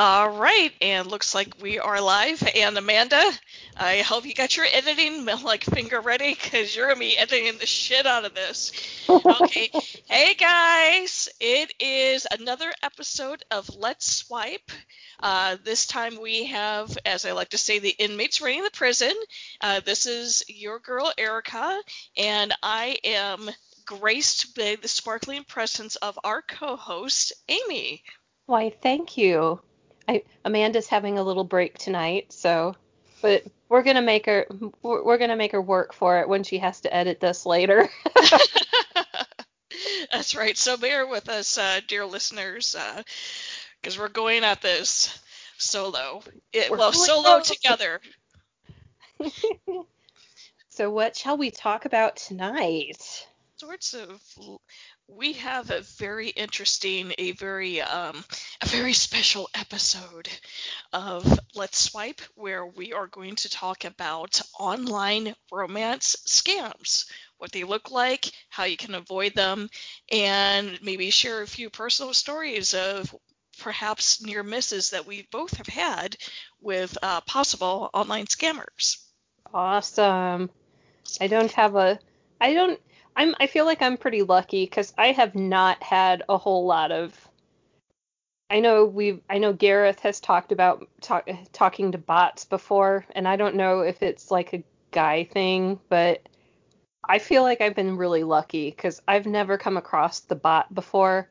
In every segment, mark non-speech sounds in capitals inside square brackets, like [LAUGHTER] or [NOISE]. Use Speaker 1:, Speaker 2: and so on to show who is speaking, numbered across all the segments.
Speaker 1: All right, and looks like we are live. And Amanda, I hope you got your editing [LAUGHS] like finger ready because you're gonna be editing the shit out of this. Okay. [LAUGHS] hey guys, it is another episode of Let's Swipe. Uh, this time we have, as I like to say, the inmates running the prison. Uh, this is your girl Erica, and I am graced by the sparkling presence of our co-host Amy.
Speaker 2: Why, thank you. I, Amanda's having a little break tonight, so but we're gonna make her we're, we're gonna make her work for it when she has to edit this later. [LAUGHS] [LAUGHS]
Speaker 1: That's right. So bear with us, uh, dear listeners, because uh, we're going at this solo. It, well, solo together. [LAUGHS]
Speaker 2: so what shall we talk about tonight?
Speaker 1: Sorts of we have a very interesting, a very um, a very special episode of Let's Swipe, where we are going to talk about online romance scams, what they look like, how you can avoid them, and maybe share a few personal stories of perhaps near misses that we both have had with uh, possible online scammers.
Speaker 2: Awesome. I don't have a I don't I'm I feel like I'm pretty lucky because I have not had a whole lot of. I know we've I know Gareth has talked about talk, talking to bots before, and I don't know if it's like a guy thing, but I feel like I've been really lucky because I've never come across the bot before.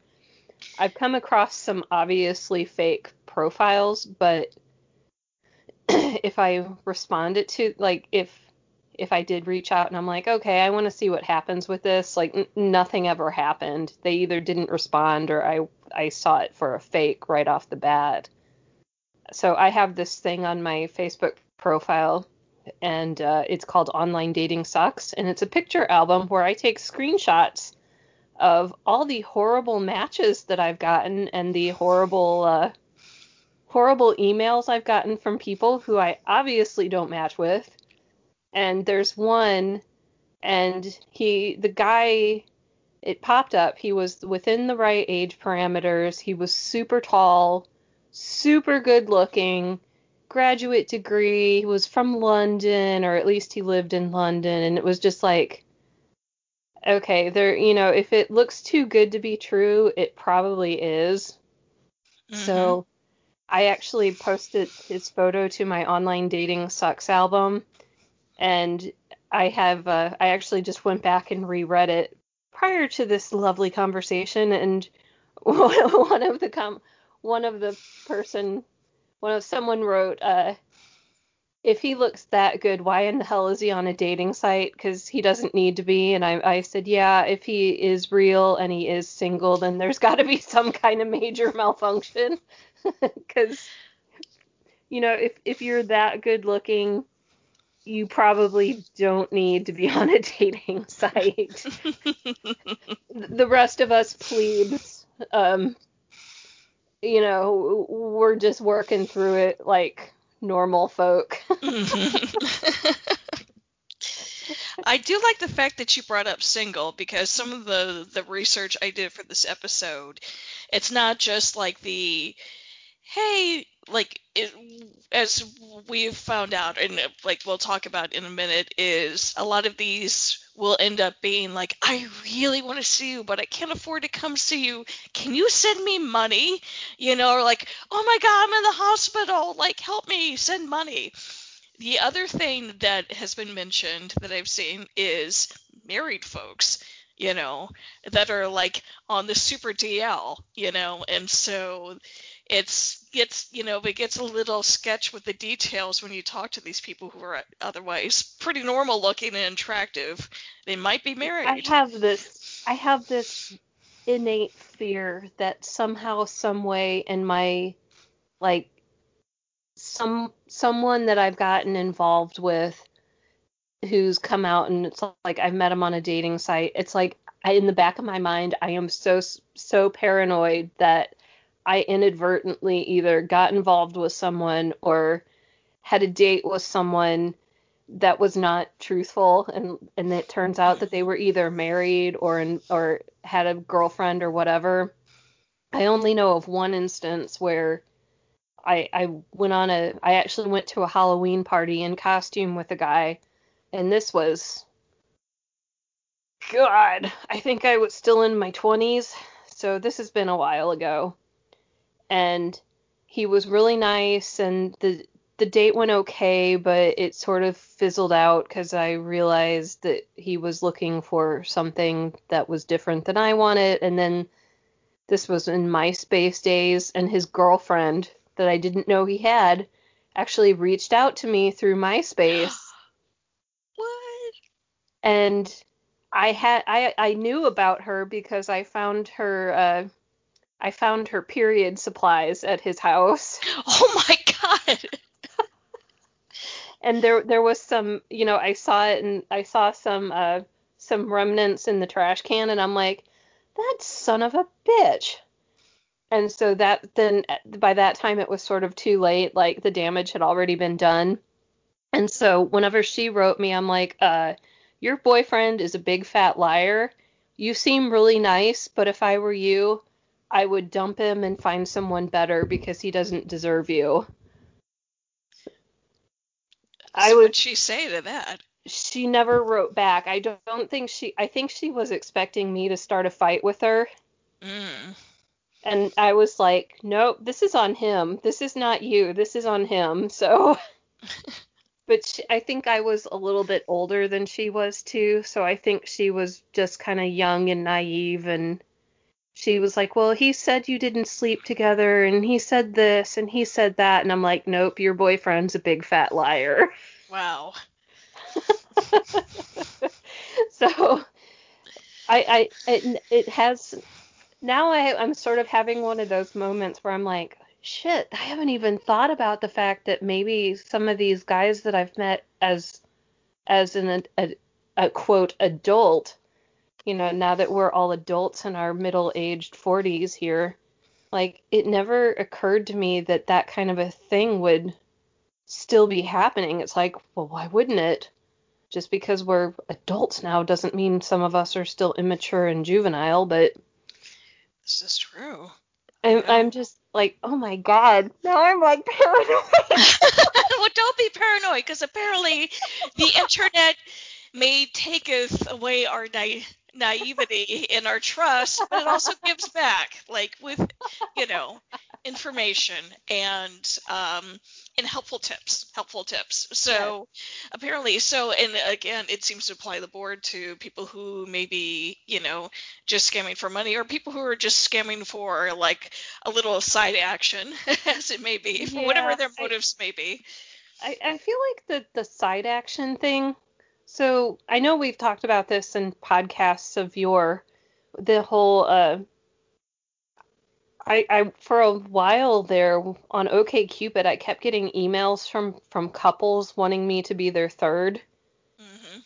Speaker 2: I've come across some obviously fake profiles, but [CLEARS THROAT] if I responded to like if if I did reach out and I'm like, okay, I want to see what happens with this, like n- nothing ever happened. They either didn't respond or I I saw it for a fake right off the bat. So I have this thing on my Facebook profile and uh, it's called Online Dating Sucks and it's a picture album where I take screenshots of all the horrible matches that I've gotten and the horrible uh, horrible emails I've gotten from people who I obviously don't match with and there's one and he the guy it popped up. He was within the right age parameters. He was super tall super good looking graduate degree. He was from london or at least he lived in london and it was just like okay there you know if it looks too good to be true it probably is. Mm-hmm. so i actually posted his photo to my online dating sucks album and I have uh, I actually just went back and reread it prior to this lovely conversation, and [LAUGHS] one of the com one of the person one of someone wrote uh, if he looks that good, why in the hell is he on a dating site? Because he doesn't need to be. And I, I said, yeah, if he is real and he is single, then there's [LAUGHS] got to be some kind of major malfunction. [LAUGHS] Because, you know, if if you're that good looking you probably don't need to be [LAUGHS] on a dating site. the rest of us plebes, um, you know, we're just working through it like normal folk.
Speaker 1: I do like the fact that you brought up single because some of the the research I did for this episode, it's not just like the hey, like it, as we've found out, and like we'll talk about in a minute, is a lot of these will end up being like, I really want to see you, but I can't afford to come see you. Can you send me money? You know, or like, oh my God, I'm in the hospital. Like, help me, send money. The other thing that has been mentioned that I've seen is married folks you know, that are like on the super DL, you know, and so it's gets you know it gets a little sketch with the details when you talk to these people who are otherwise pretty normal looking and attractive. They might be married.
Speaker 2: i have this i have this innate fear that somehow some way in my like some someone that i've gotten involved with who's come out and it's like i've met him on a dating site it's like I, in the back of my mind i am so so paranoid that I inadvertently either got involved with someone or had a date with someone that was not truthful and and it turns out that they were either married or in, or had a girlfriend or whatever. I only know of one instance where I I went on a I actually went to a Halloween party in costume with a guy, and this was God, I think I was still in my 20s, so this has been a while ago. And he was really nice and the the date went okay, but it sort of fizzled out cuz I realized that he was looking for something that was different than I wanted and then this was in MySpace days and his girlfriend that I didn't know he had actually reached out to me through MySpace. [GASPS]
Speaker 1: what?
Speaker 2: And I had I I knew about her because I found her uh I found her period supplies at his house. [LAUGHS]
Speaker 1: Oh my god.
Speaker 2: and there there was some, you know, I saw it and I saw some uh some remnants in the trash can and I'm like, that son of a bitch. And so that then by that time it was sort of too late, like the damage had already been done. And so whenever she wrote me, I'm like, uh your boyfriend is a big fat liar. You seem really nice, but if I were you, I would dump him and find someone better because he doesn't deserve you.
Speaker 1: I would. She say to that?
Speaker 2: She never wrote back. I don't think she. I think she was expecting me to start a fight with her.
Speaker 1: Mm.
Speaker 2: And I was like, nope, this is on him. This is not you. This is on him. [LAUGHS] So. but she, I think I was a little bit older than she was too, so I think she was just kind of young and naive and she was like, "Well, he said you didn't sleep together and he said this and he said that." And I'm like, "Nope, your boyfriend's a big fat liar."
Speaker 1: Wow. [LAUGHS]
Speaker 2: so I I it, it has now I I'm sort of having one of those moments where I'm like, shit, I haven't even thought about the fact that maybe some of these guys that I've met as as an a, a quote adult, you know, now that we're all adults in our middle-aged 40s here, like it never occurred to me that that kind of a thing would still be happening. It's like, well, why wouldn't it? Just because we're adults now doesn't mean some of us are still immature and juvenile, but
Speaker 1: this is true.
Speaker 2: I'm, I'm just like, oh my god, now I'm like [LAUGHS] paranoid. [LAUGHS]
Speaker 1: well, don't be paranoid, because apparently the internet may taketh away our na- naivety in our trust, but it also gives back, like with, you know, information and um, and helpful tips, helpful tips. So apparently, so and again, it seems to apply the board to people who maybe you know, just scamming for money, or people who are just scamming for like a little side action, [LAUGHS] as it may be, yeah, whatever their motives I, may be.
Speaker 2: I, I feel like the the side action thing. So I know we've talked about this in podcasts of your the whole uh I, I for a while there on OKCupid, I kept getting emails from from couples wanting me to be their 3rd
Speaker 1: mm-hmm.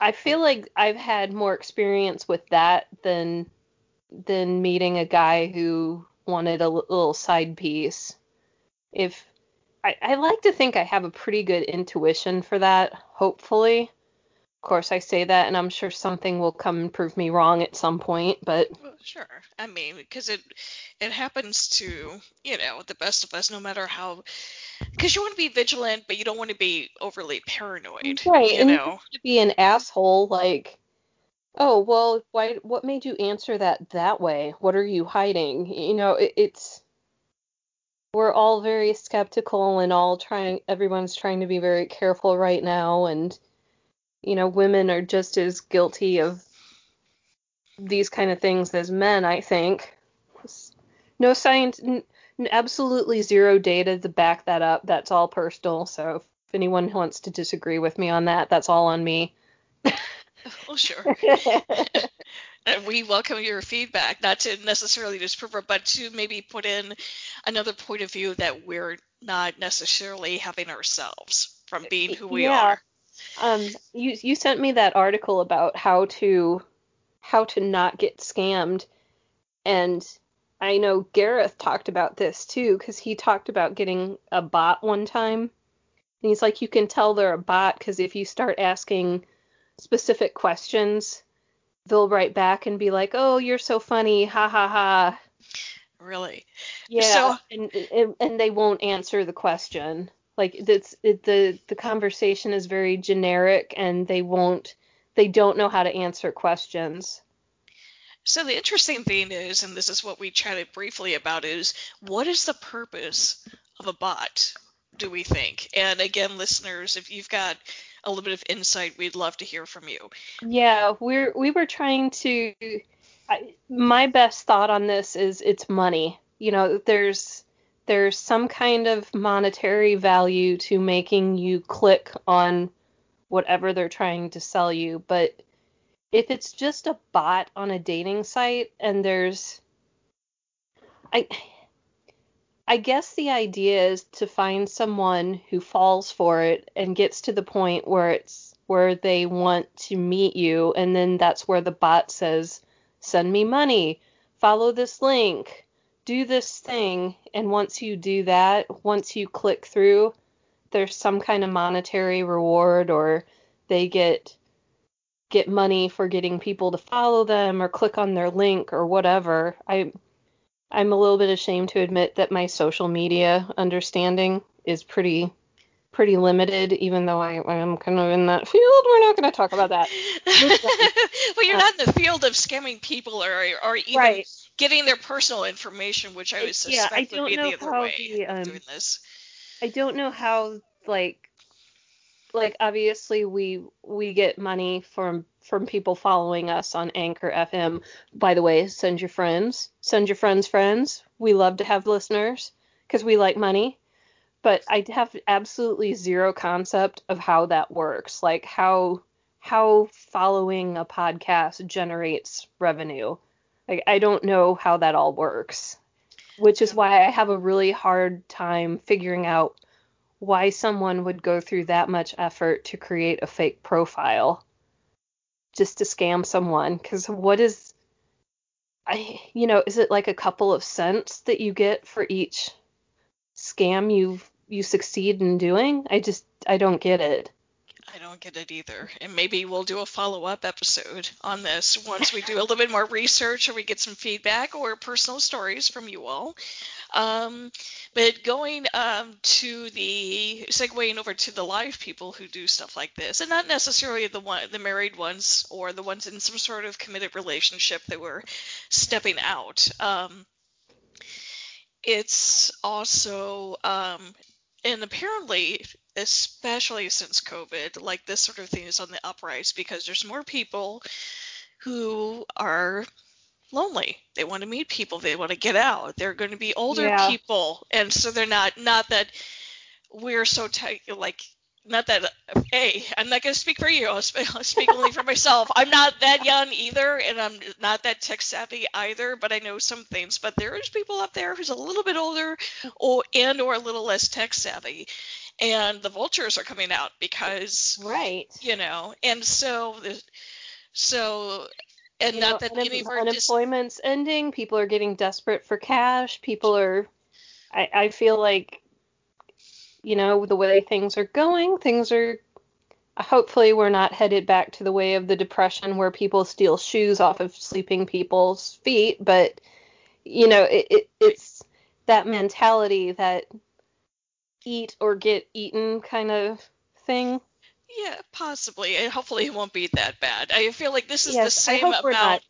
Speaker 2: I feel like I've had more experience with that than than meeting a guy who wanted a little side piece. If I, I like to think I have a pretty good intuition for that, hopefully. Of course, I say that, and I'm sure something will come and prove me wrong at some point. But
Speaker 1: well, sure, I mean, because it it happens to you know the best of us, no matter how. Because you want to be vigilant, but you don't want to be overly paranoid.
Speaker 2: Right,
Speaker 1: you
Speaker 2: and
Speaker 1: know,
Speaker 2: to be an asshole like, oh well, why? What made you answer that that way? What are you hiding? You know, it, it's we're all very skeptical and all trying. Everyone's trying to be very careful right now, and you know, women are just as guilty of these kind of things as men, I think. No science, n- absolutely zero data to back that up. That's all personal. So if anyone wants to disagree with me on that, that's all on me.
Speaker 1: well, sure. [LAUGHS] and we welcome your feedback, not to necessarily disprove it, but to maybe put in another point of view that we're not necessarily having ourselves from being who we
Speaker 2: yeah.
Speaker 1: are.
Speaker 2: Um, you you sent me that article about how to how to not get scammed, and I know Gareth talked about this too because he talked about getting a bot one time. And he's like, you can tell they're a bot because if you start asking specific questions, they'll write back and be like, "Oh, you're so funny, ha ha ha."
Speaker 1: Really?
Speaker 2: Yeah,
Speaker 1: So-
Speaker 2: and, and and they won't answer the question. Like it's it, the the conversation is very generic, and they won't they don't know how to answer questions.
Speaker 1: So the interesting thing is, and this is what we chatted briefly about, is what is the purpose of a bot? Do we think? And again, listeners, if you've got a little bit of insight, we'd love to hear from you.
Speaker 2: Yeah, we're we were trying to. I, my best thought on this is it's money. You know, there's there's some kind of monetary value to making you click on whatever they're trying to sell you, but if it's just a bot on a dating site and there's I I guess the idea is to find someone who falls for it and gets to the point where it's where they want to meet you and then that's where the bot says send me money, follow this link, do this thing and once you do that, once you click through, there's some kind of monetary reward or they get get money for getting people to follow them or click on their link or whatever. I I'm a little bit ashamed to admit that my social media understanding is pretty pretty limited, even though I, I'm kind of in that field. We're not going to talk about that. [LAUGHS]
Speaker 1: well, you're not in the field of scamming people or, or even
Speaker 2: Right.
Speaker 1: Getting their personal information, which I would
Speaker 2: Yeah, I
Speaker 1: suspect would
Speaker 2: don't
Speaker 1: be
Speaker 2: know
Speaker 1: the other
Speaker 2: how
Speaker 1: way
Speaker 2: the, um,
Speaker 1: doing this.
Speaker 2: I don't know how like like obviously we we get money from from people following us on Anchor FM. By the way, send your friends, send your friends friends. We love to have listeners because we like money. But I have absolutely zero concept of how that works. Like how how following a podcast generates revenue. Like I don't know how that all works. Which is why I have a really hard time figuring out why someone would go through that much effort to create a fake profile just to scam someone because what is i you know is it like a couple of cents that you get for each scam you you succeed in doing i just i don't get it
Speaker 1: I don't get it either. And maybe we'll do a follow up episode on this once we do a little bit more research or we get some feedback or personal stories from you all. Um, but going um, to the segueing over to the live people who do stuff like this, and not necessarily the one the married ones or the ones in some sort of committed relationship that were stepping out. Um, it's also um, and apparently especially since covid like this sort of thing is on the uprise because there's more people who are lonely. They want to meet people. They want to get out. They're going to be older
Speaker 2: Yeah.
Speaker 1: people. And so they're not not that we're so tight like not that hey i'm not going to speak for you I'll, sp- [LAUGHS] I'll speak only for myself. I'm not that young either and i'm not that tech savvy either but i know some things. But there is people up there who's a little bit older or and or a little less tech savvy. And the vultures are coming out because
Speaker 2: right.
Speaker 1: you know and so the so and
Speaker 2: You
Speaker 1: not
Speaker 2: know,
Speaker 1: that any our dis-
Speaker 2: unemployment's ending people are getting desperate for cash people are I, I feel like you know the way things are going things are hopefully we're not headed back to the way of the depression where people steal shoes off of sleeping people's feet but you know it, it it's that mentality that eat or get eaten kind of thing.
Speaker 1: Yeah possibly. And hopefully it won't be that bad. I feel like this is the same
Speaker 2: i hope we're not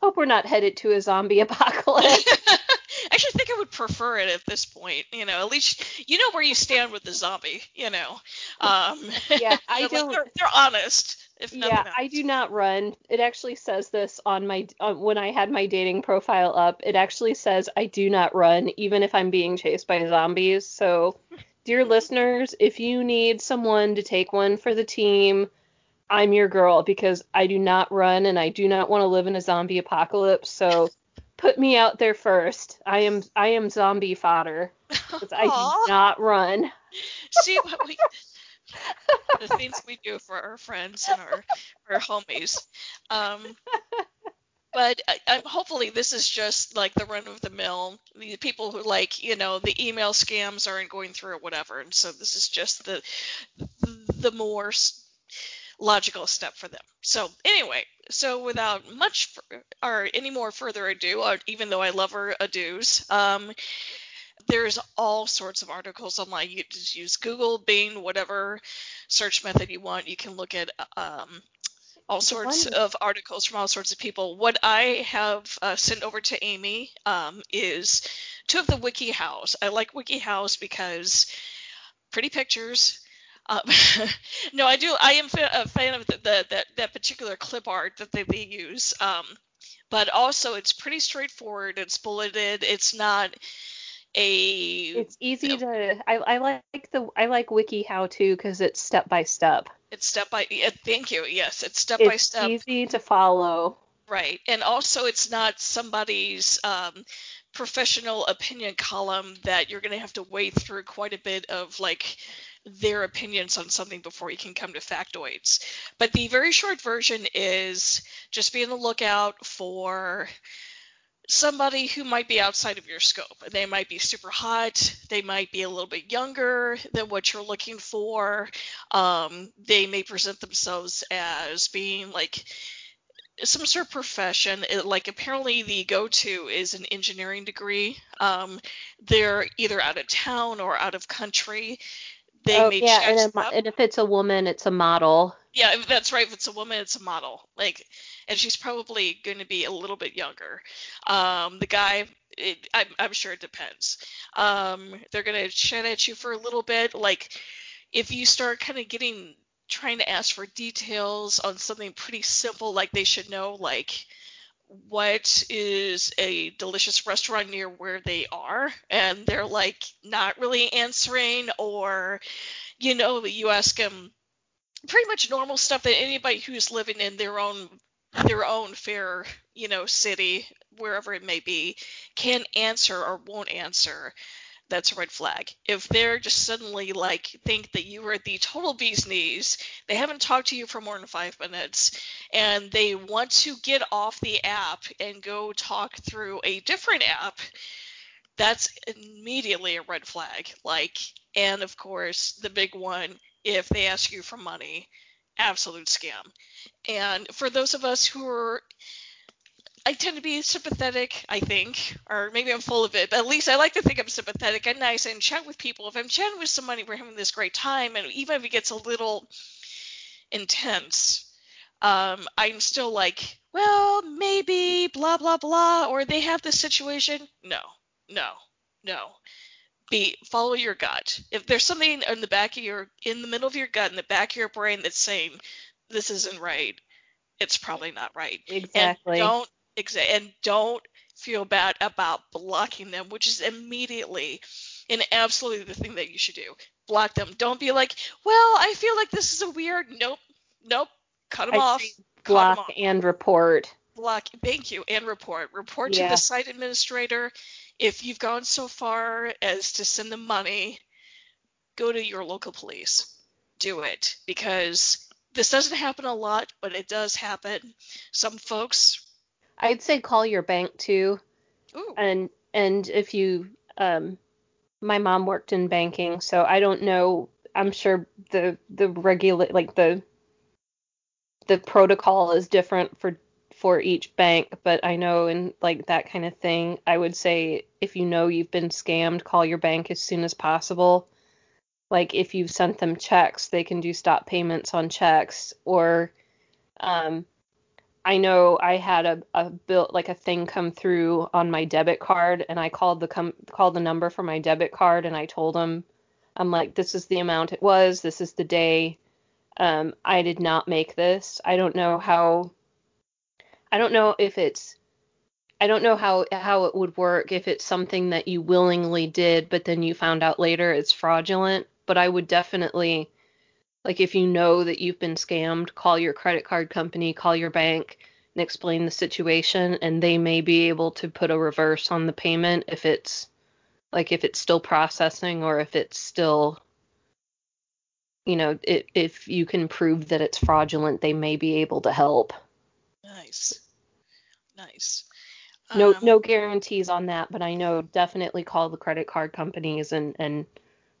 Speaker 2: hope we're not headed to a zombie [LAUGHS] apocalypse. [LAUGHS]
Speaker 1: Actually think I would prefer it at this point. You know, at least you know where you stand with the zombie. You know, um, [LAUGHS]
Speaker 2: Yeah, [LAUGHS] I
Speaker 1: like,
Speaker 2: don't-
Speaker 1: they're, they're honest. If
Speaker 2: Yeah,
Speaker 1: else.
Speaker 2: I do not run. It actually says this on my uh, when I had my dating profile up. It actually says I do not run, even if I'm being chased by zombies. So, dear listeners, if you need someone to take one for the team, I'm your girl because I do not run and I do not want to live in a zombie apocalypse. So, put me out there first. I am I am zombie fodder [LAUGHS] I do not run.
Speaker 1: See what we the things we do for our friends and our our homies. Um, but I, I'm hopefully this is just like the run of the mill. The people who like you know the email scams aren't going through or whatever, and so this is just the the more logical step for them. So anyway, so without much or any more further ado, uh, even though I love her ados, um, there's all sorts of articles online. You just use Google, Bing, whatever search method you want. You can look at um, all sorts of articles from all sorts of people. What I have uh, sent over to Amy um, is two of the WikiHows. I like WikiHows because pretty pictures. Um, [LAUGHS] no, I do. I am a fan of the, the, that that particular clip art that they, they use. Um, but also, it's pretty straightforward. It's bulleted. It's not a.
Speaker 2: It's easy to. I, I like the. I like WikiHow too because it's step by step.
Speaker 1: It's step by. Yeah, thank you. Yes, it's step
Speaker 2: it's
Speaker 1: by step.
Speaker 2: It's easy to follow.
Speaker 1: Right, and also it's not somebody's um, professional opinion column that you're going to have to wade through quite a bit of like their opinions on something before you can come to factoids. But the very short version is just be on the lookout for somebody who might be outside of your scope. They might be super hot. They might be a little bit younger than what you're looking for. Um, they may present themselves as being like some sort of profession. Like apparently the go-to is an engineering degree. Um, they're either out of town or out of country. They
Speaker 2: oh, yeah, and, a, and if it's a woman, it's a model.
Speaker 1: Yeah, that's right. If it's a woman, it's a model. Like, and she's probably going to be a little bit younger. Um, the guy, it, I'm, I'm sure it depends. Um, they're going to chat at you for a little bit. Like, if you start kind of getting trying to ask for details on something pretty simple, like they should know, like what is a delicious restaurant near where they are, and they're like not really answering, or you know, you ask them pretty much normal stuff that anybody who's living in their own their own fair, you know, city, wherever it may be, can answer or won't answer that's a red flag. If they're just suddenly like think that you are the total bee's knees, they haven't talked to you for more than five minutes, and they want to get off the app and go talk through a different app, that's immediately a red flag. Like, and of course, the big one, if they ask you for money, absolute scam. And for those of us who are I tend to be sympathetic, I think, or maybe I'm full of it, but at least I like to think I'm sympathetic and nice and chat with people. If I'm chatting with somebody, we're having this great time, and even if it gets a little intense, um, I'm still like, well, maybe, blah, blah, blah, or they have this situation. No, no, no. Be follow your gut. If there's something in the back of your, in the middle of your gut, in the back of your brain that's saying this isn't right, it's probably not right.
Speaker 2: Exactly.
Speaker 1: And don't and don't feel bad about blocking them, which is immediately and absolutely the thing that you should do. Block them. Don't be like, well, I feel like this is a weird. Nope, nope. Cut them I off.
Speaker 2: Block off. and report.
Speaker 1: Block. Thank you. And report. Report yeah. to the site administrator. If you've gone so far as to send them money, go to your local police. Do it because this doesn't happen a lot, but it does happen. Some folks
Speaker 2: I'd say call your bank too.
Speaker 1: Ooh.
Speaker 2: And and if you um my mom worked in banking, so I don't know. I'm sure the the regular like the the protocol is different for for each bank, but I know in like that kind of thing, I would say if you know you've been scammed, call your bank as soon as possible. Like if you've sent them checks, they can do stop payments on checks or um I know I had a, a bill like a thing come through on my debit card and I called the com- called the number for my debit card and I told them I'm like this is the amount it was. This is the day um, I did not make this. I don't know how I don't know if it's I don't know how how it would work if it's something that you willingly did but then you found out later it's fraudulent but I would definitely like if you know that you've been scammed, call your credit card company, call your bank and explain the situation and they may be able to put a reverse on the payment if it's like if it's still processing or if it's still you know, it, if you can prove that it's fraudulent, they may be able to help.
Speaker 1: Nice. Nice.
Speaker 2: No um, no guarantees on that, but I know definitely call the credit card companies and and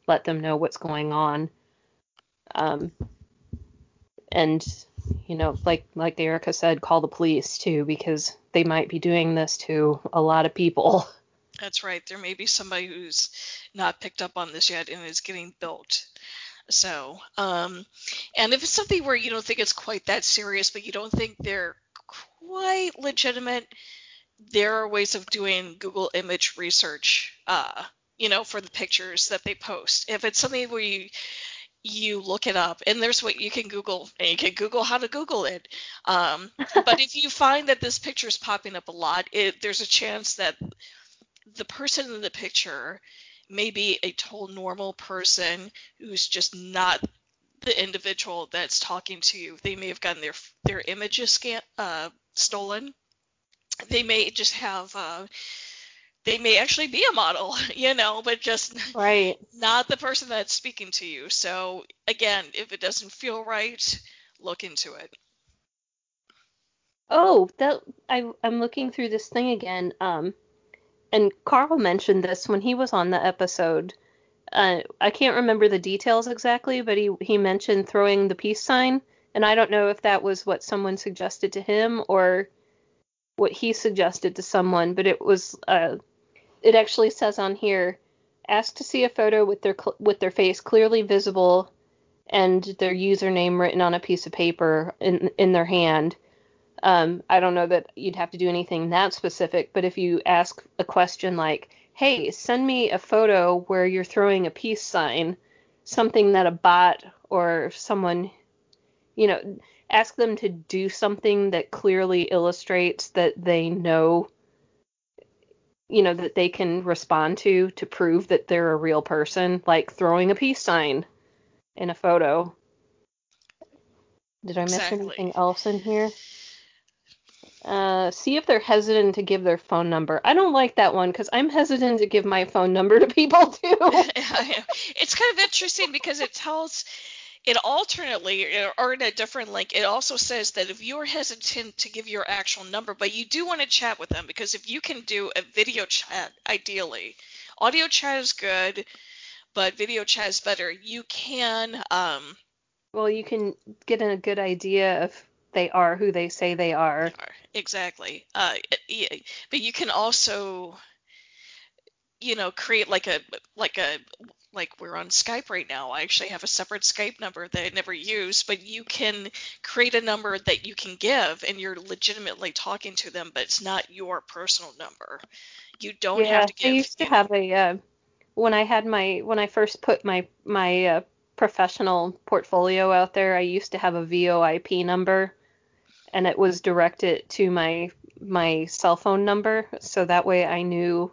Speaker 2: let them know what's going on. Um, and you know, like like Erica said, call the police too because they might be doing this to a lot of people. [LAUGHS]
Speaker 1: That's right. There may be somebody who's not picked up on this yet and is getting built. So, um, and if it's something where you don't think it's quite that serious, but you don't think they're quite legitimate, there are ways of doing Google image research, uh, you know, for the pictures that they post. If it's something where you you look it up. And there's what you can google and you can google how to google it. Um, but if you find that this picture is popping up a lot it, there's a chance that the person in the picture may be a total normal person who's just not the individual that's talking to you. They may have gotten their their images scan, uh, stolen. They may just have uh, they may actually be a model, [LAUGHS] you know, but just
Speaker 2: right.
Speaker 1: not the person that's speaking to you. So again, if it doesn't feel right, look into it.
Speaker 2: Oh, that I I'm looking through this thing again. Um, and Carl mentioned this when he was on the episode. Uh, I can't remember the details exactly, but he he mentioned throwing the peace sign, and I don't know if that was what someone suggested to him or what he suggested to someone, but it was uh, it actually says on here, ask to see a photo with their with their face clearly visible and their username written on a piece of paper in in their hand. Um, I don't know that you'd have to do anything that specific, but if you ask a question like, "Hey, send me a photo where you're throwing a peace sign," something that a bot or someone, you know, ask them to do something that clearly illustrates that they know you know that they can respond to to prove that they're a real person like throwing a peace sign in a photo did i miss exactly. anything else in here uh, see if they're hesitant to give their phone number. I don't like that one because I'm hesitant to give my phone number to people too. [LAUGHS]
Speaker 1: it's kind of interesting because it tells it alternately or in a different link it also says that if you're hesitant to give your actual number but you do want to chat with them because if you can do a video chat ideally audio chat is good but video chat is better you can um
Speaker 2: well you can get a good idea if they are who they say they are.
Speaker 1: Exactly. Uh yeah, but you can also you know create like a like a like we're on Skype right now. I actually have a separate Skype number that I never use, but you can create a number that you can give and you're legitimately talking to them, but it's not your personal number. You don't yeah, have to give.
Speaker 2: I used to have a uh, when I had my when I first put my my uh, professional portfolio out there, I used to have a VoIP number and it was directed to my my cell phone number so that way I knew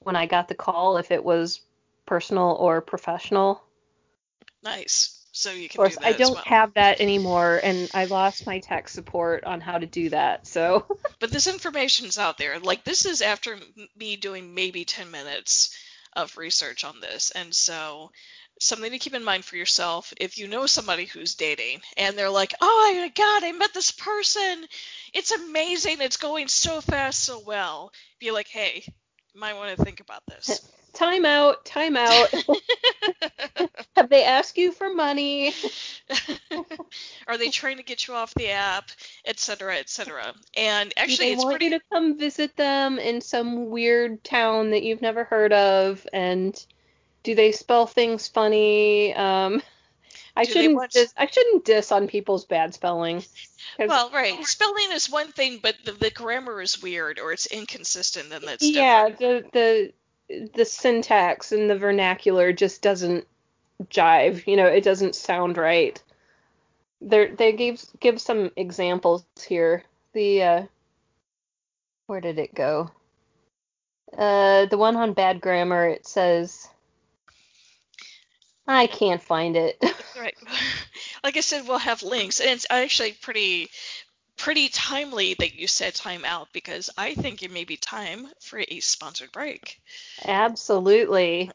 Speaker 2: when I got the call if it was personal or professional.
Speaker 1: Nice. So you can. Of course, do
Speaker 2: I don't
Speaker 1: well.
Speaker 2: have that anymore, and I lost my tech support on how to do that. So. [LAUGHS]
Speaker 1: but this information's out there. Like this is after me doing maybe 10 minutes of research on this, and so something to keep in mind for yourself if you know somebody who's dating and they're like, "Oh my god, I met this person. It's amazing. It's going so fast, so well." Be like, "Hey, you might want to think about this." [LAUGHS]
Speaker 2: time out, time out. [LAUGHS] [LAUGHS] Have they asked you for money? [LAUGHS]
Speaker 1: Are they trying to get you off the app, etc., etc.? And actually,
Speaker 2: they
Speaker 1: it's
Speaker 2: want
Speaker 1: pretty...
Speaker 2: you to come visit them in some weird town that you've never heard of, and do they spell things funny? Um, I do shouldn't want... dis- I shouldn't diss on people's bad spelling.
Speaker 1: Well, right. Spelling is one thing, but the, the grammar is weird or it's inconsistent, and that's
Speaker 2: yeah.
Speaker 1: Different.
Speaker 2: The the the syntax and the vernacular just doesn't jive. You know, it doesn't sound right. There, they give give some examples here. The uh, where did it go? Uh, the one on bad grammar. It says, I can't find it. [LAUGHS]
Speaker 1: right. [LAUGHS] Like I said, we'll have links, and it's actually pretty pretty timely that you said time out because I think it may be time for a sponsored break.
Speaker 2: Absolutely.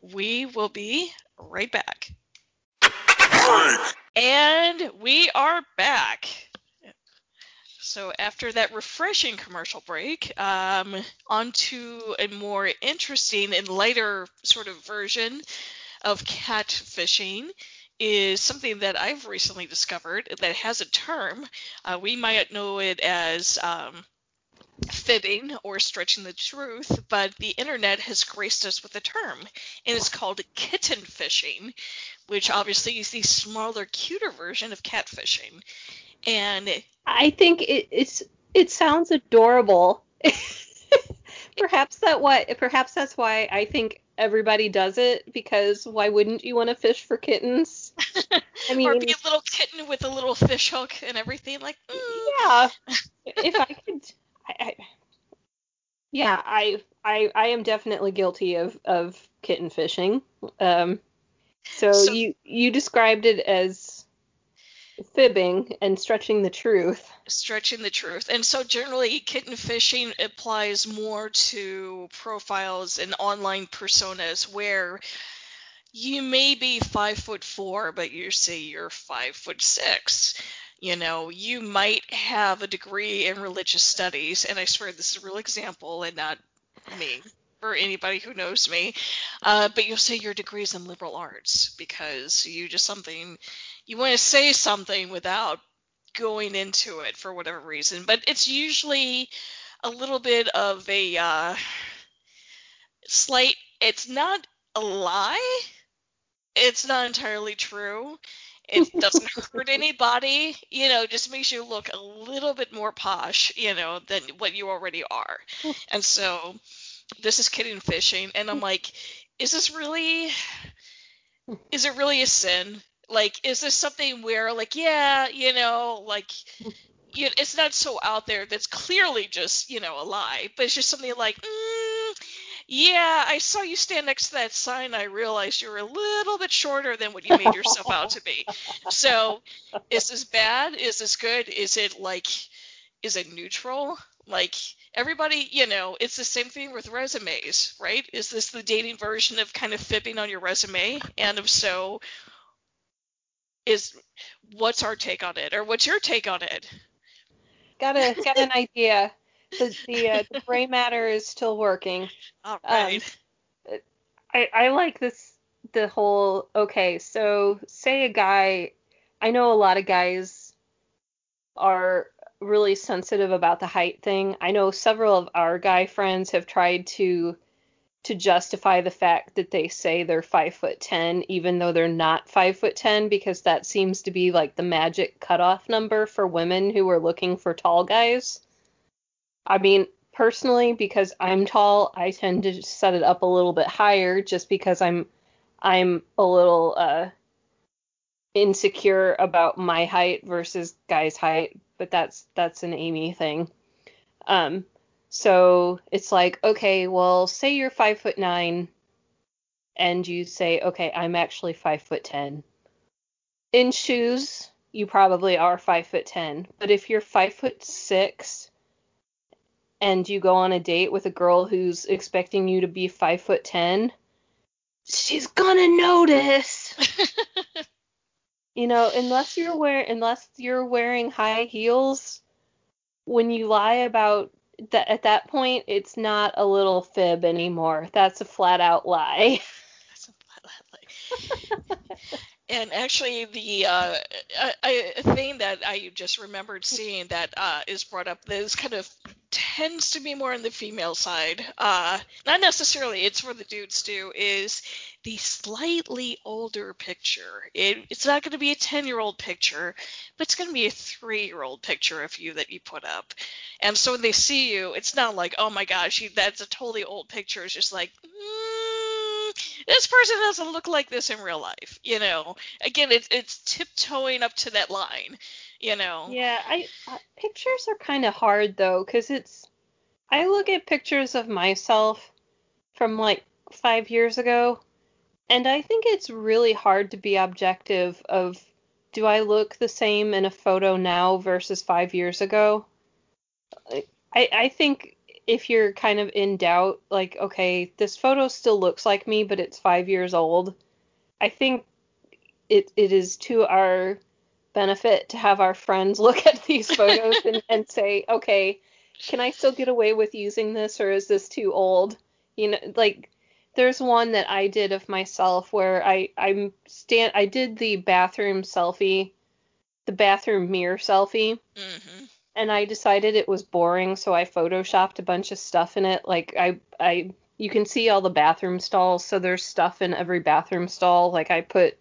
Speaker 1: We will be right back. And we are back. So after that refreshing commercial break, um, on to a more interesting and lighter sort of version of catfishing is something that I've recently discovered that has a term. Uh, we might know it as um, fibbing or stretching the truth, but the internet has graced us with a term, and it's called kitten fishing, which obviously is the smaller, cuter version of catfishing. And
Speaker 2: I think it, it's it sounds adorable. [LAUGHS] perhaps that what perhaps that's why I think everybody does it because why wouldn't you want to fish for kittens? [LAUGHS]
Speaker 1: I mean, or be a little kitten with a little fish hook and everything like. Mm.
Speaker 2: Yeah, [LAUGHS] if I could, I, I, yeah, I, I, I am definitely guilty of of kitten fishing. Um, so, so you you described it as fibbing and stretching the truth.
Speaker 1: Stretching the truth. And so generally kitten fishing applies more to profiles and online personas where you may be five foot four, but you say you're five foot six. You know, you might have a degree in religious studies, and I swear this is a real example and not me or anybody who knows me. Uh, but you'll say your degree is in liberal arts because you just something you want to say something without going into it for whatever reason. But it's usually a little bit of a uh, slight. It's not a lie. It's not entirely true. It doesn't hurt [LAUGHS] anybody, you know, just makes you look a little bit more posh, you know, than what you already are. And so this is kitten fishing, and I'm like, is this really? Is it really a sin? Like, is this something where, like, yeah, you know, like, you, it's not so out there that's clearly just, you know, a lie, but it's just something like, mm, yeah, I saw you stand next to that sign. I realized you're a little bit shorter than what you made yourself out to be. So, is this bad? Is this good? Is it like, is it neutral? Like, everybody, you know, it's the same thing with resumes, right? Is this the dating version of kind of fibbing on your resume? And if so, is what's our take on it, or what's your take on it?
Speaker 2: Got a got an idea. The the, uh, the gray matter is still working.
Speaker 1: All right.
Speaker 2: Um, I I like this the whole okay. So say a guy, I know a lot of guys are really sensitive about the height thing. I know several of our guy friends have tried to to justify the fact that they say they're five foot ten, even though they're not five foot ten, because that seems to be like the magic cutoff number for women who are looking for tall guys. I mean, personally, because I'm tall, I tend to set it up a little bit higher, just because I'm I'm a little uh, insecure about my height versus guys' height but that's that's an Amy thing. Um, so it's like, okay, well, say you're five foot nine, and you say, okay, I'm actually five foot ten. In shoes, you probably are five foot ten, but if you're five foot six and you go on a date with a girl who's expecting you to be five foot ten, she's gonna notice. [LAUGHS] you know, unless you're wear unless you're wearing high heels, when you lie about that at that point, it's not a little fib anymore. That's a flat out lie. [LAUGHS] That's a flat
Speaker 1: out lie. [LAUGHS] and actually, the uh, thing that I just remembered seeing that uh, is brought up is kind of tends to be more on the female side. Uh, not necessarily, it's for the dudes too. Is the slightly older picture. It, it's not going to be a 10 year old picture, but it's going to be a three year old picture of you that you put up. And so when they see you, it's not like, oh my gosh, that's a totally old picture. It's just like, mm, this person doesn't look like this in real life. You know, again, it's, it's tiptoeing up to that line. You know.
Speaker 2: Yeah, I uh, pictures are kind of hard though, because it's. I look at pictures of myself from like five years ago, and I think it's really hard to be objective of do I look the same in a photo now versus five years ago? I, I think if you're kind of in doubt, like, okay, this photo still looks like me, but it's five years old, I think it, it is to our benefit to have our friends [LAUGHS] look at these photos and, and say, okay, can I still get away with using this or is this too old? You know, like there's one that I did of myself where I I'm stand I did the bathroom selfie, the bathroom mirror selfie,
Speaker 1: hmm
Speaker 2: and I decided it was boring, so I photoshopped a bunch of stuff in it. Like I I you can see all the bathroom stalls, so there's stuff in every bathroom stall. Like I put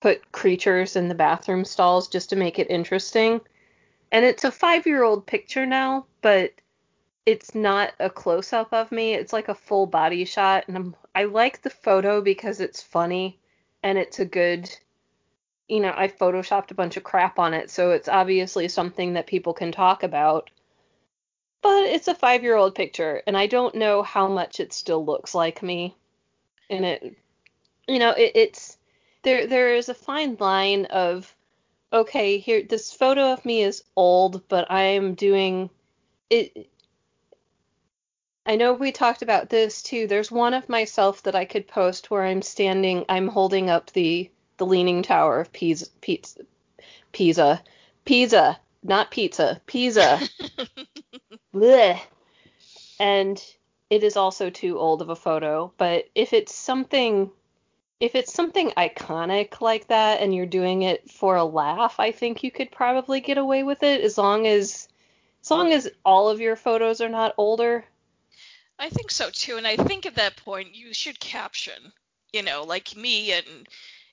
Speaker 2: put creatures in the bathroom stalls just to make it interesting. And it's a 5-year-old picture now, but it's not a close up of me. It's like a full body shot and I'm I like the photo because it's funny and it's a good you know, I photoshopped a bunch of crap on it, so it's obviously something that people can talk about. But it's a 5-year-old picture and I don't know how much it still looks like me. And it you know, it, it's there there is a fine line of okay, here this photo of me is old, but I am doing it I know we talked about this too. There's one of myself that I could post where I'm standing, I'm holding up the the leaning tower of Pisa, Pisa, Pisa, Pisa, not pizza, Pisa. [LAUGHS] Blech. And it is also too old of a photo, but if it's something if it's something iconic like that and you're doing it for a laugh, I think you could probably get away with it as long as as long as all of your photos are not older.
Speaker 1: I think so too, and I think at that point you should caption, you know, like me in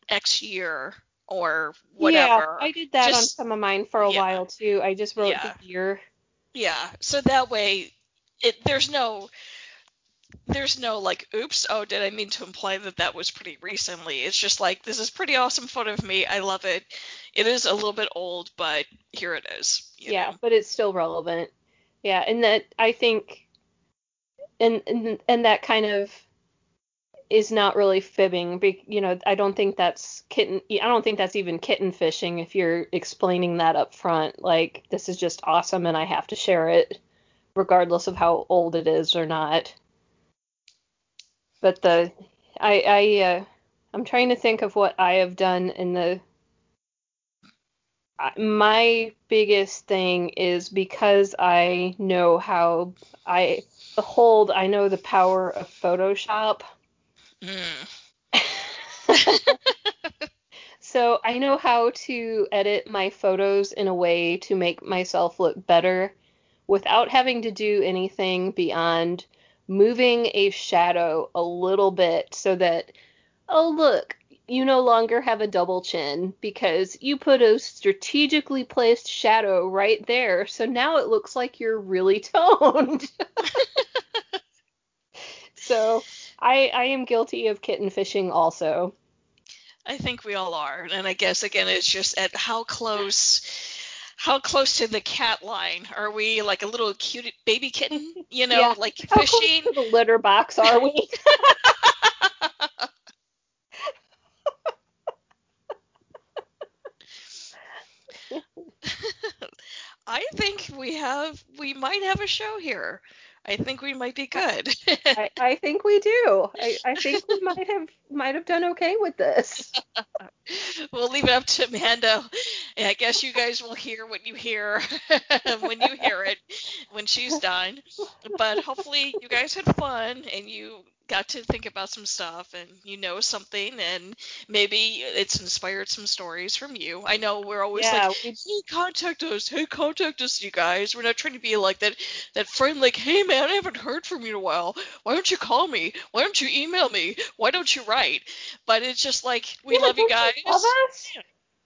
Speaker 1: X year or whatever.
Speaker 2: Yeah, I did that on some of mine for a
Speaker 1: yeah.
Speaker 2: while too. I just wrote
Speaker 1: Yeah.
Speaker 2: the year.
Speaker 1: Yeah, so that way it there's no there's no like oops oh did I mean to imply that that was pretty recently. It's just like this is pretty awesome photo of me. I love it. It is a little bit old, but here it is.
Speaker 2: Yeah,
Speaker 1: know.
Speaker 2: but it's still relevant. Yeah, and that I think and and, and that kind of is not really fibbing. be- You know, I don't think that's kitten. I don't think that's even kitten fishing if you're explaining that up front. Like this is just awesome, and I have to share it, regardless of how old it is or not. But the I I uh, I'm trying to think of what I have done in the. My biggest thing is because I know how I behold, I know the power of Photoshop.
Speaker 1: Mm. [LAUGHS] [LAUGHS]
Speaker 2: so I know how to edit my photos in a way to make myself look better without having to do anything beyond moving a shadow a little bit so that, oh, look, you no longer have a double chin because you put a strategically placed shadow right there. So now it looks like you're really [LAUGHS] toned. So I, I am guilty of kitten fishing also.
Speaker 1: I think we all are, and I guess again it's just at how close, how close to the cat line are we? Like a little cute baby kitten, you know,
Speaker 2: Yeah.
Speaker 1: like
Speaker 2: How close
Speaker 1: fishing.
Speaker 2: to the litter box are we? [LAUGHS] [LAUGHS]
Speaker 1: I think we have, we might have a show here. I think we might be good.
Speaker 2: I, [LAUGHS] I think we do. I, I think we might have might have done okay with this. [LAUGHS]
Speaker 1: we'll leave it up to Amanda. I guess you guys will hear what you hear [LAUGHS] when you hear it when she's done. But hopefully you guys had fun and you got to think about some stuff and you know something and maybe it's inspired some stories from you. I know we're always
Speaker 2: yeah,
Speaker 1: like
Speaker 2: we,
Speaker 1: hey, contact us. Hey, contact us, you guys. We're not trying to be like that that friend like, hey man, I haven't heard from you in a while. Why don't you call me? Why don't you email me? Why don't you write? But it's just like we
Speaker 2: Yeah,
Speaker 1: love you guys.
Speaker 2: Love us?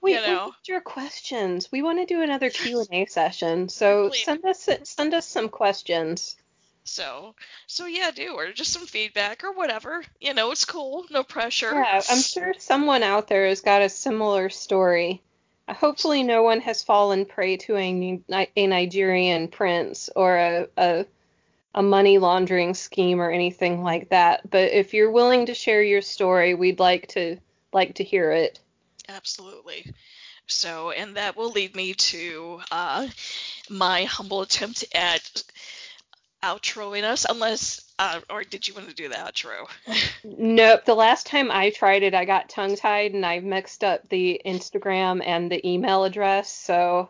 Speaker 2: We,
Speaker 1: You
Speaker 2: we
Speaker 1: know.
Speaker 2: need your questions. We want to do another Q and A session. So
Speaker 1: Please.
Speaker 2: send us send us some questions.
Speaker 1: So so yeah, do or just some feedback or whatever. You know, it's cool. No pressure.
Speaker 2: Yeah, I'm sure someone out there has got a similar story. Hopefully, no one has fallen prey to a, a Nigerian prince or a, a a money laundering scheme or anything like that. But if you're willing to share your story, we'd like to like to hear it.
Speaker 1: Absolutely. So, and that will lead me to uh, my humble attempt at outroing us, unless, uh, or did you want to do the outro? [LAUGHS]
Speaker 2: Nope. The last time I tried it, I got tongue tied and I mixed up the Instagram and the email address. So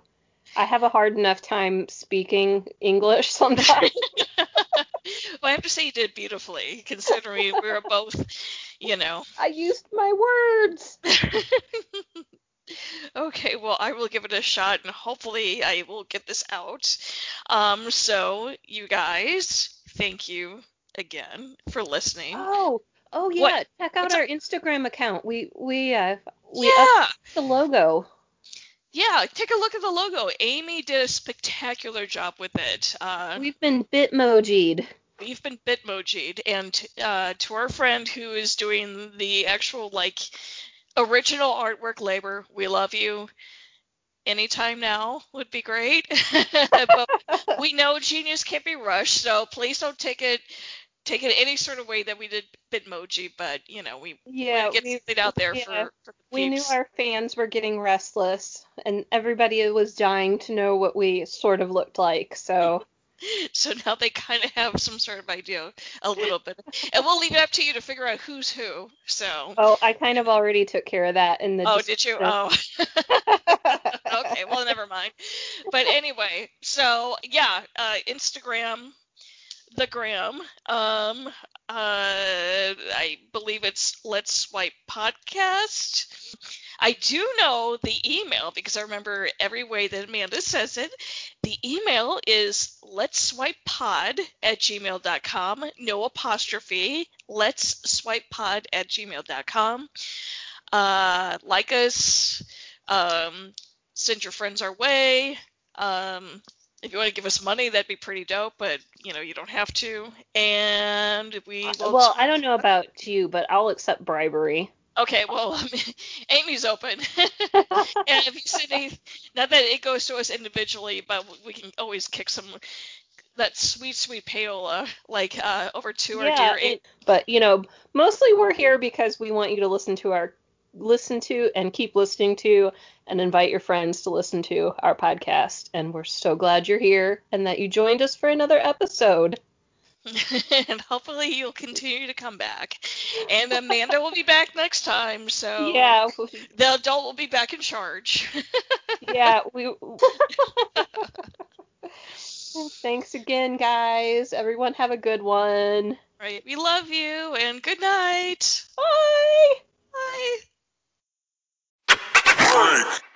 Speaker 2: I have a hard enough time speaking English [LAUGHS] sometimes.
Speaker 1: well, I have to say you did beautifully, considering we were both, you know.
Speaker 2: I used my words. [LAUGHS]
Speaker 1: okay, well, I will give it a shot, and hopefully I will get this out. Um, so you guys, thank you again for listening.
Speaker 2: Oh, oh yeah.
Speaker 1: What?
Speaker 2: Check out
Speaker 1: What's
Speaker 2: our Instagram account. We we uh we
Speaker 1: yeah.
Speaker 2: the logo.
Speaker 1: Yeah, take a look at the logo. Amy did a spectacular job with it. Uh,
Speaker 2: We've been bitmojied.
Speaker 1: we've been bitmojied, and uh, to our friend who is doing the actual like original artwork labor, we love you. Anytime now would be great, [LAUGHS] but we know genius can't be rushed, so please don't take it take it any sort of way that we did Bitmoji. But you know, we
Speaker 2: Yeah,
Speaker 1: get
Speaker 2: we,
Speaker 1: something out there
Speaker 2: yeah,
Speaker 1: for, for the
Speaker 2: we knew our fans were getting restless, and everybody was dying to know what we sort of looked like. So [LAUGHS]
Speaker 1: So now they kind of have some sort of idea, a little bit, and we'll leave it up to you to figure out who's who. So.
Speaker 2: oh, I kind of already took care of that in the.
Speaker 1: Oh, did you? Oh. [LAUGHS] okay, well, never mind. But anyway, so yeah, uh, Instagram, the gram. Um, uh, I believe it's Let's Swipe Podcast. I do know the email because I remember every way that Amanda says it. The email is let's swipe pod at gmail.com, no apostrophe, let's swipe pod at gmail.com. Uh, like us, um, send your friends our way. Um, if you want to give us money, that'd be pretty dope, but you know you don't have to. And we will.
Speaker 2: well, I don't know about you, but I'll accept bribery.
Speaker 1: Okay, well, [LAUGHS] Amy's open. [LAUGHS] and if you send any, not that it goes to us individually, but we can always kick some that sweet, sweet payola like uh, over to our
Speaker 2: yeah,
Speaker 1: dear. A-
Speaker 2: it- but you know, mostly we're here because we want you to listen to our listen to and keep listening to and invite your friends to listen to our podcast and we're so glad you're here and that you joined us for another episode [LAUGHS]
Speaker 1: and hopefully you'll continue to come back. And Amanda will be back next time, so
Speaker 2: yeah,
Speaker 1: the adult will be back in charge. [LAUGHS]
Speaker 2: yeah, we. [LAUGHS] Thanks again, guys. Everyone, have a good one.
Speaker 1: All right, we love you, and good night. Bye.
Speaker 2: Bye.